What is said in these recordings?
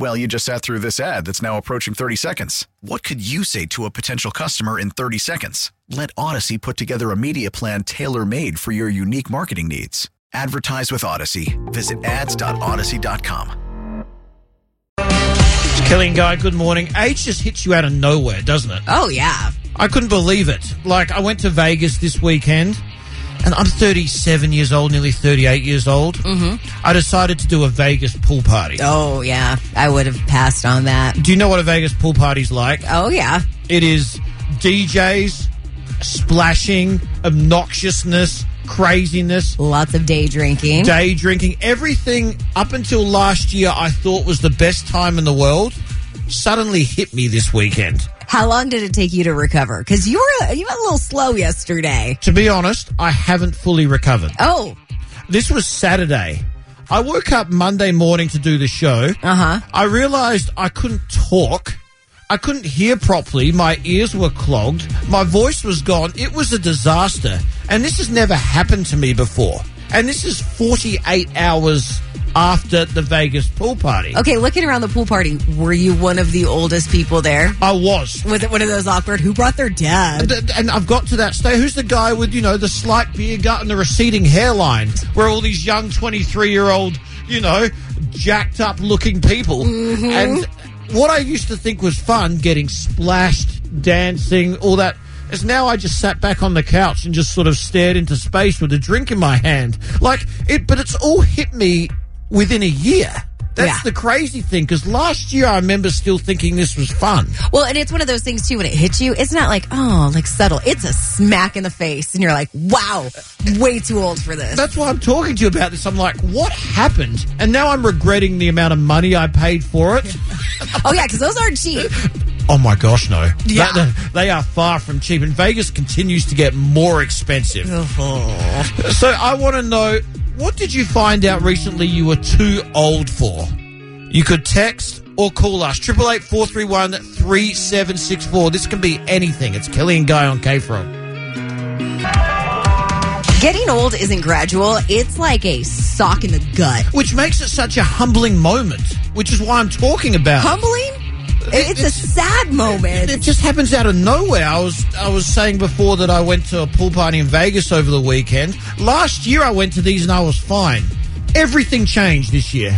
Well, you just sat through this ad that's now approaching 30 seconds. What could you say to a potential customer in 30 seconds? Let Audacy put together a media plan tailor made for your unique marketing needs. Advertise with Audacy. Visit ads.audacy.com. It's Kelli and Guy, good morning. Age just hits you out of nowhere, doesn't it? Oh, yeah. I couldn't believe it. Like, I went to Vegas this weekend, and I'm 37 years old, nearly 38 years old. Mm-hmm. I decided to do a Vegas pool party. Oh, yeah. I would have passed on that. Do you know what a Vegas pool party's like? Oh, yeah. It is DJs, splashing, obnoxiousness, craziness, Lots of day drinking. day drinking, everything up until last year I thought was the best time in the world suddenly hit me this weekend. How long did it take you to recover? Because you were you were a little slow yesterday. To be honest, I haven't fully recovered. Oh, This was Saturday. I woke up Monday morning to do the show. uh huh. I realized I couldn't talk. I couldn't hear properly. My ears were clogged. My voice was gone. It was a disaster. And this has never happened to me before. And this is 48 hours after the Vegas pool party. Okay, looking around the pool party, were you one of the oldest people there? I was. Was it one of those awkward? Who brought their dad? Th- And I've got to that stage. Who's the guy with, you know, the slight beer gut and the receding hairline? Where all these young 23 year old, you know, jacked up looking people. Mm-hmm. And what I used to think was fun, getting splashed, dancing, all that, is now I just sat back on the couch and just sort of stared into space with a drink in my hand. Like, it, but it's all hit me within a year. That's Yeah. the crazy thing, because last year I remember still thinking this was fun. Well, and it's one of those things too. When it hits you, it's not like oh, like subtle. It's a smack in the face, and you're like, wow, way too old for this. That's why I'm talking to you about this. I'm like, what happened? And now I'm regretting the amount of money I paid for it. oh yeah, because those aren't cheap. oh my gosh, no. Yeah. That- they are far from cheap. And Vegas continues to get more expensive. Oh. So I want to know what did you find out recently you were too old for? You could text or call us. Triple eight four three one three seven six four. This can be anything. It's Kelli and Guy on K Frog. Getting old isn't gradual. It's like a sock in the gut. Which makes it such a humbling moment, which is why I'm talking about. it. It's a sad moment. It just happens out of nowhere. I was I was saying before that I went to a pool party in Vegas over the weekend. Last year I went to these and I was fine. Everything changed this year.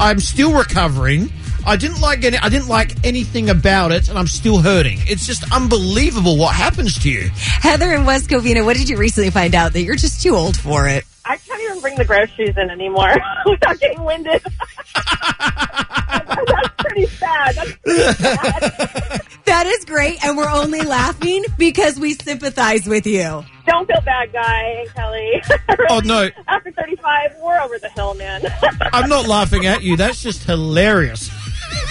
I'm still recovering. I didn't like any, I didn't like anything about it, and I'm still hurting. It's just unbelievable what happens to you. Heather in West Covina, what did you recently find out that you're just too old for it? I can't even bring the groceries in anymore without getting winded. That's pretty sad. That's pretty sad. That is great, and we're only laughing because we sympathize with you. Don't feel bad, Guy Kelli. Oh no, After 35, we're over the hill, man. I'm not laughing at you. That's just hilarious.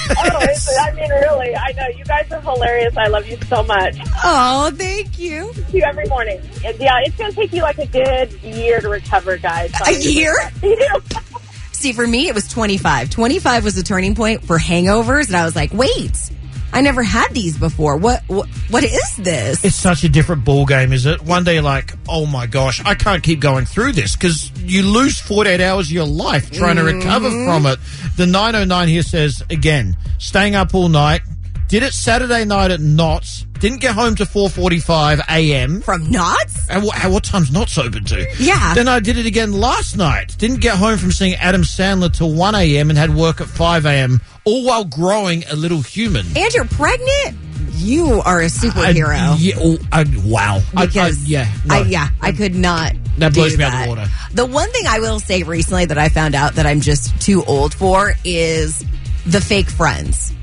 Oh, I mean, really, I know. You guys are hilarious. I love you so much. Oh, thank you. See you every morning. And, yeah, it's going to take you like a good year to recover, guys. A year? See, for me, it was 25. 25 was the turning point for hangovers, and I was like, wait, I never had these before. What, what, what is this? It's such a different ball game, is it? One day, you're like, oh my gosh, I can't keep going through this because you lose 48 hours of your life trying to recover from mm-hmm. it. The 909 here says again, staying up all night. Did it Saturday night at Knott's. Didn't get home to 4:45 a.m. From Knott's? And what, what time's Knott's open to? Yeah. Then I did it again last night. Didn't get home from seeing Adam Sandler till 1 a.m. and had work at 5 a.m. All while growing a little human. And you're pregnant? you are a superhero. I- yeah, oh, I- wow. I- I- because yeah, I, yeah, I could not. That blows me out of that. the water. The one thing I will say recently that I found out that I'm just too old for is the fake friends.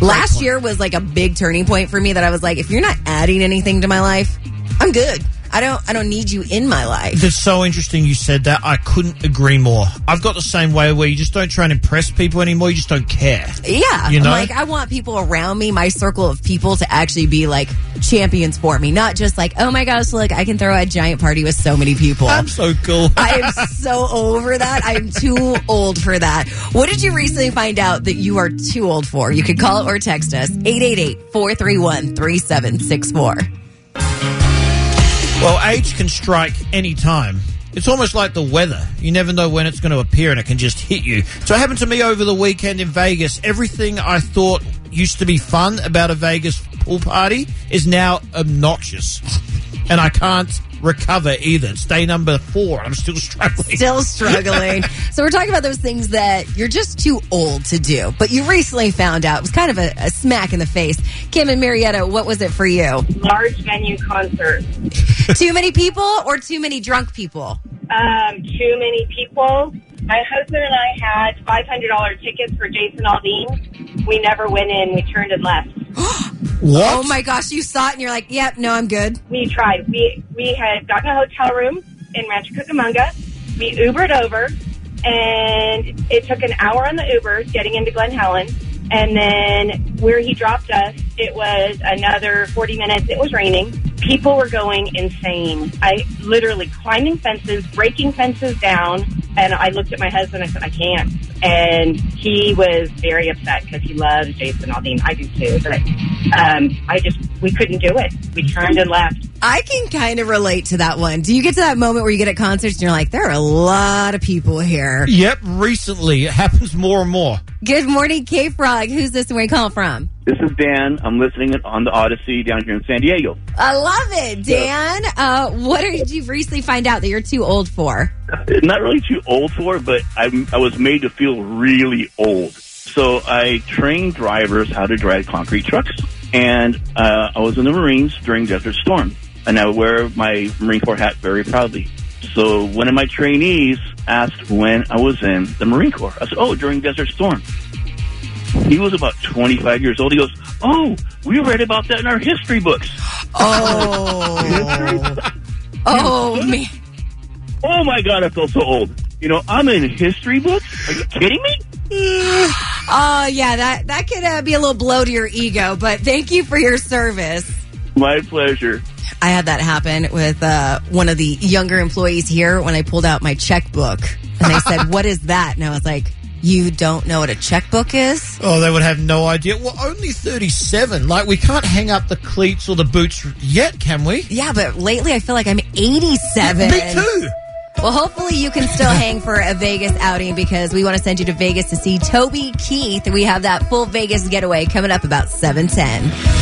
Last year was like a big turning point for me that I was like, if you're not adding anything to my life, I'm good. I don't. I don't need you in my life. That's so interesting you said that. I couldn't agree more. I've got the same way where you just don't try and impress people anymore. You just don't care. Yeah, You know? like I want people around me, my circle of people, to actually be like champions for me, not just like, oh my gosh, look, I can throw a giant party with so many people. I'm so cool. I am so over that. I am too old for that. What did you recently find out that you are too old for? You can call or text us 888-431-3764. Well, age can strike any time. It's almost like the weather. You never know when it's going to appear and it can just hit you. So it happened to me over the weekend in Vegas. Everything I thought used to be fun about a Vegas pool party is now obnoxious. And I can't recover either. It's day number four I'm still struggling. Still struggling. so we're talking about those things that you're just too old to do, but you recently found out. It was kind of a, a smack in the face. Kim and Murrieta, what was it for you? Large venue concert. too many people or too many drunk people? Um, too many people. My husband and I had $500 tickets for Jason Aldean. We never went in. We turned and left. What? Oh my gosh, you saw it and you're like, yep, no, I'm good. We tried. We we had gotten a hotel room in Rancho Cucamonga. We Ubered over, and it took an hour on the Uber getting into Glen Helen. And then where he dropped us, it was another 40 minutes. It was raining. People were going insane. I literally climbing fences, breaking fences down. And I looked at my husband. I said, I can't. And he was very upset because he loves Jason Aldean. I do too. But um, I just, we couldn't do it. We turned and left. I can kind of relate to that one. Do you get to that moment where you get at concerts and you're like, there are a lot of people here? Yep, recently. It happens more and more. Good morning, K Frog. Who's this and where you calling from? This is Dan. I'm listening on the Audacy down here in San Diego. I love it, Dan. Uh, what did you recently find out that you're too old for? Not really too old for but I, I was made to feel really old. So I trained drivers how to drive concrete trucks, and uh, I was in the Marines during Desert Storm, and I wear my Marine Corps hat very proudly. So one of my trainees asked when I was in the Marine Corps. I said, "Oh, during Desert Storm." He was about 25 years old. He goes, "Oh, we read about that in our history books." Oh, oh man. Oh my god, I feel so old. You know, I'm in history books. Are you kidding me? Oh yeah, that that could uh, be a little blow to your ego, but thank you for your service. My pleasure. I had that happen with uh, one of the younger employees here when I pulled out my checkbook, and they said, "What is that?" And I was like, "You don't know what a checkbook is?" Oh, they would have no idea. Well, only 37. Like, we can't hang up the cleats or the boots yet, can we? Yeah, but lately I feel like I'm 87. Me too. Well, hopefully you can still hang for a Vegas outing because we want to send you to Vegas to see Toby Keith. We have that full Vegas getaway coming up about 710.